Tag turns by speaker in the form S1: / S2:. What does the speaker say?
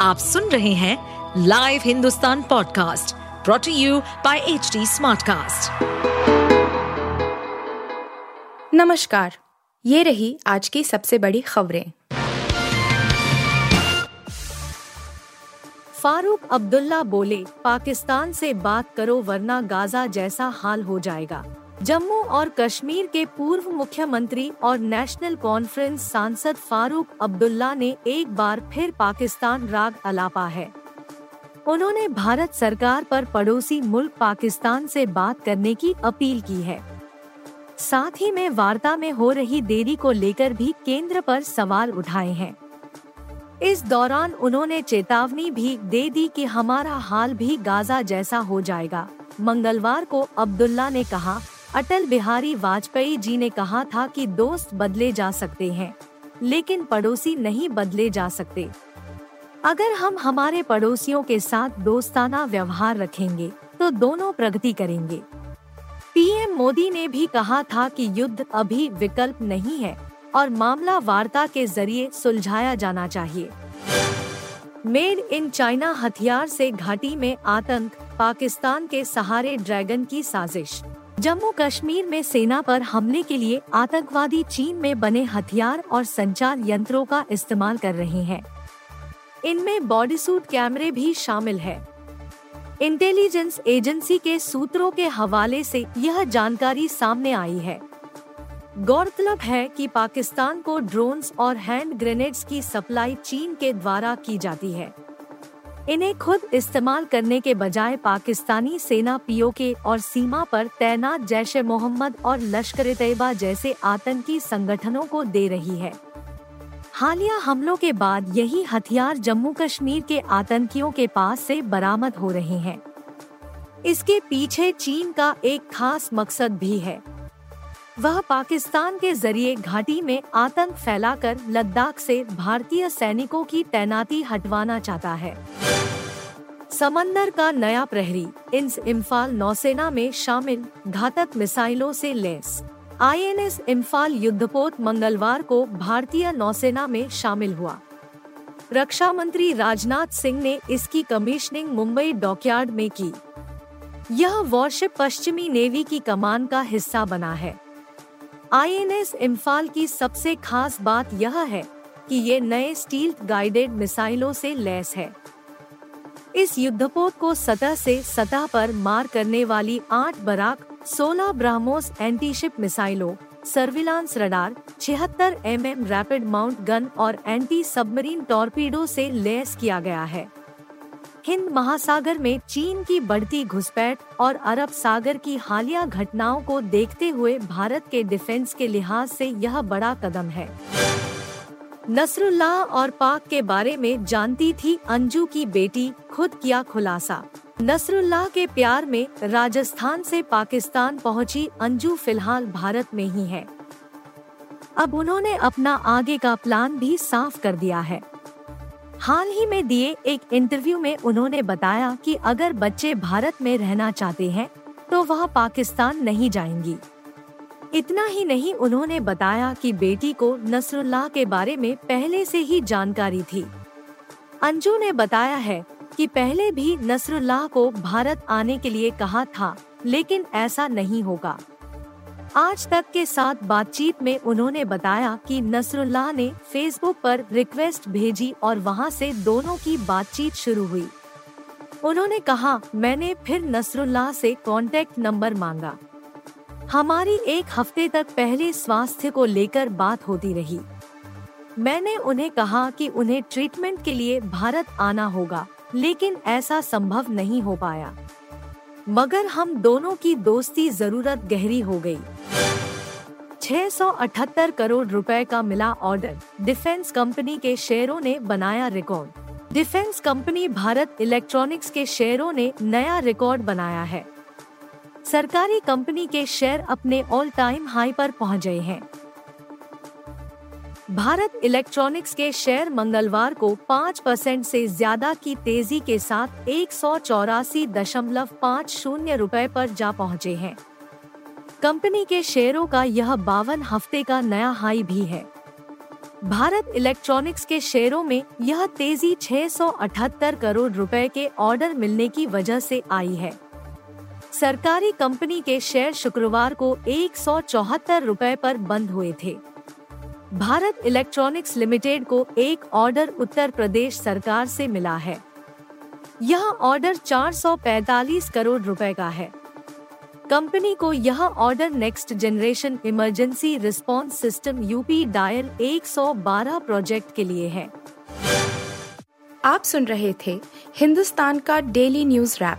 S1: आप सुन रहे हैं live Hindustan podcast brought to you by H smartcast.
S2: नमस्कार, ये रही आज की सबसे बड़ी खबरें फारूक अब्दुल्ला बोले, पाकिस्तान से बात करो वरना गाजा जैसा हाल हो जाएगा जम्मू और कश्मीर के पूर्व मुख्यमंत्री और नेशनल कॉन्फ्रेंस सांसद फारूक अब्दुल्ला ने एक बार फिर पाकिस्तान राग अलापा है। उन्होंने भारत सरकार पर पड़ोसी मुल्क पाकिस्तान से बात करने की अपील की है। साथ ही में वार्ता में हो रही देरी को लेकर भी केंद्र पर सवाल उठाए हैं। इस दौरान उन्होंने चेतावनी भी दे दी कि हमारा हाल भी गाजा जैसा हो जाएगा। मंगलवार को अब्दुल्ला ने कहा अटल बिहारी वाजपेयी जी ने कहा था कि दोस्त बदले जा सकते हैं, लेकिन पड़ोसी नहीं बदले जा सकते। अगर हम हमारे पड़ोसियों के साथ दोस्ताना व्यवहार रखेंगे तो दोनों प्रगति करेंगे। पीएम मोदी ने भी कहा था कि युद्ध अभी विकल्प नहीं है और मामला वार्ता के ज़रिए सुलझाया जाना चाहिए। मेड इन चाइना हथियार से घाटी में आतंक, पाकिस्तान के सहारे ड्रैगन की साजिश। जम्मू कश्मीर में सेना पर हमले के लिए आतंकवादी चीन में बने हथियार और संचार यंत्रों का इस्तेमाल कर रहे हैं। इनमें बॉडी सूट कैमरे भी शामिल है। इंटेलिजेंस एजेंसी के सूत्रों के हवाले से यह जानकारी सामने आई है। गौरतलब है कि पाकिस्तान को ड्रोन्स और हैंड ग्रेनेड्स की सप्लाई चीन के द्वारा की जाती है। इन्हें खुद इस्तेमाल करने के बजाय पाकिस्तानी सेना पीओके और सीमा पर तैनात जैश ए मोहम्मद और लश्कर तैयबा जैसे आतंकी संगठनों को दे रही है। हालिया हमलों के बाद यही हथियार जम्मू कश्मीर के आतंकियों के पास से बरामद हो रहे हैं। इसके पीछे चीन का एक खास मकसद भी है। वह पाकिस्तान के ज़रिए घाटी में आतंक फैलाकर लद्दाख से भारतीय सैनिकों की तैनाती हटवाना चाहता है। समंदर का नया प्रहरी, इंस इम्फाल नौसेना में शामिल, घातक मिसाइलों से लेस। आईएनएस इम्फाल युद्धपोत मंगलवार को भारतीय नौसेना में शामिल हुआ। रक्षा मंत्री राजनाथ सिंह ने इसकी कमीशनिंग मुंबई डॉकयार्ड में की। यह वॉरशिप पश्चिमी नेवी की कमान का हिस्सा बना है। आईएनएस इम्फाल की सबसे खास बात यह है कि ये नए स्टील गाइडेड मिसाइलों से लैस है। इस युद्धपोत को सतह से सतह पर मार करने वाली आठ बराक 16 ब्राह्मोस एंटीशिप मिसाइलों, सर्विलांस रडार, छिहत्तर M M rapid mount gun और एंटी सबमरीन टॉर्पीडो से लैस किया गया है। हिंद महासागर में चीन की बढ़ती घुसपैठ और अरब सागर की हालिया घटनाओं को देखते हुए भारत के डिफेंस के लिहाज से यह बड़ा कदम है। नसरुल्लाह और पाक के बारे में जानती थी अंजू की बेटी, खुद किया खुलासा। नसरुल्लाह के प्यार में राजस्थान से पाकिस्तान पहुँची अंजू फ़िलहाल भारत में ही है। अब उन्होंने अपना आगे का प्लान भी साफ़ कर दिया है। हाल ही में दिए एक इंटरव्यू में उन्होंने बताया कि अगर बच्चे भारत में रहना चाहते हैं तो वह पाकिस्तान नहीं जाएँगी। इतना ही नहीं उन्होंने बताया कि बेटी को नसरुल्लाह के बारे में पहले से ही जानकारी थी। अंजू ने बताया है कि पहले भी नसरुल्लाह को भारत आने के लिए कहा था, लेकिन ऐसा नहीं होगा। आज तक के साथ बातचीत में उन्होंने बताया कि नसरुल्लाह ने फेसबुक पर रिक्वेस्ट भेजी और वहाँ से दोनों की बातचीत शुरू हुई। उन्होंने कहा, मैंने फिर नसरुल्लाह से कांटेक्ट नंबर मांगा। हमारी एक हफ़्ते तक पहले स्वास्थ्य को लेकर बात होती रही। मैंने उन्हें कहा कि उन्हें ट्रीटमेंट के लिए भारत आना होगा, लेकिन ऐसा संभव नहीं हो पाया। मगर हम दोनों की दोस्ती ज़रूरत गहरी हो गई। 678 करोड़ रुपए का मिला ऑर्डर, डिफेंस कंपनी के शेयरों ने बनाया record. Defence company Bharat electronics के शेयरों ने नया रिकॉर्ड बनाया है। सरकारी कंपनी के शेयर अपने ऑल टाइम हाई पर पहुँच गए हैं। भारत इलेक्ट्रॉनिक्स के शेयर मंगलवार को 5 परसेंट ऐसी ज़्यादा की तेज़ी के साथ एक सौ चौरासी दशमलव पाँच शून्य रूपए पर जा पहुँचे हैं। कंपनी के शेयरों का यह बावन हफ़्ते का नया हाई भी है। भारत इलेक्ट्रॉनिक्स के शेयरों में यह तेज़ी 678 करोड़ रुपए के ऑर्डर मिलने की वजह से आई है। सरकारी कंपनी के शेयर शुक्रवार को एक रुपए पर बंद हुए थे। भारत इलेक्ट्रॉनिक्स लिमिटेड को एक ऑर्डर उत्तर प्रदेश सरकार से मिला है। यह ऑर्डर 445 करोड़ रुपए का है। कंपनी को यह order next generation emergency response system UP dial 112 project के लिए है।
S3: आप सुन रहे थे हिंदुस्तान का डेली न्यूज़ रैप।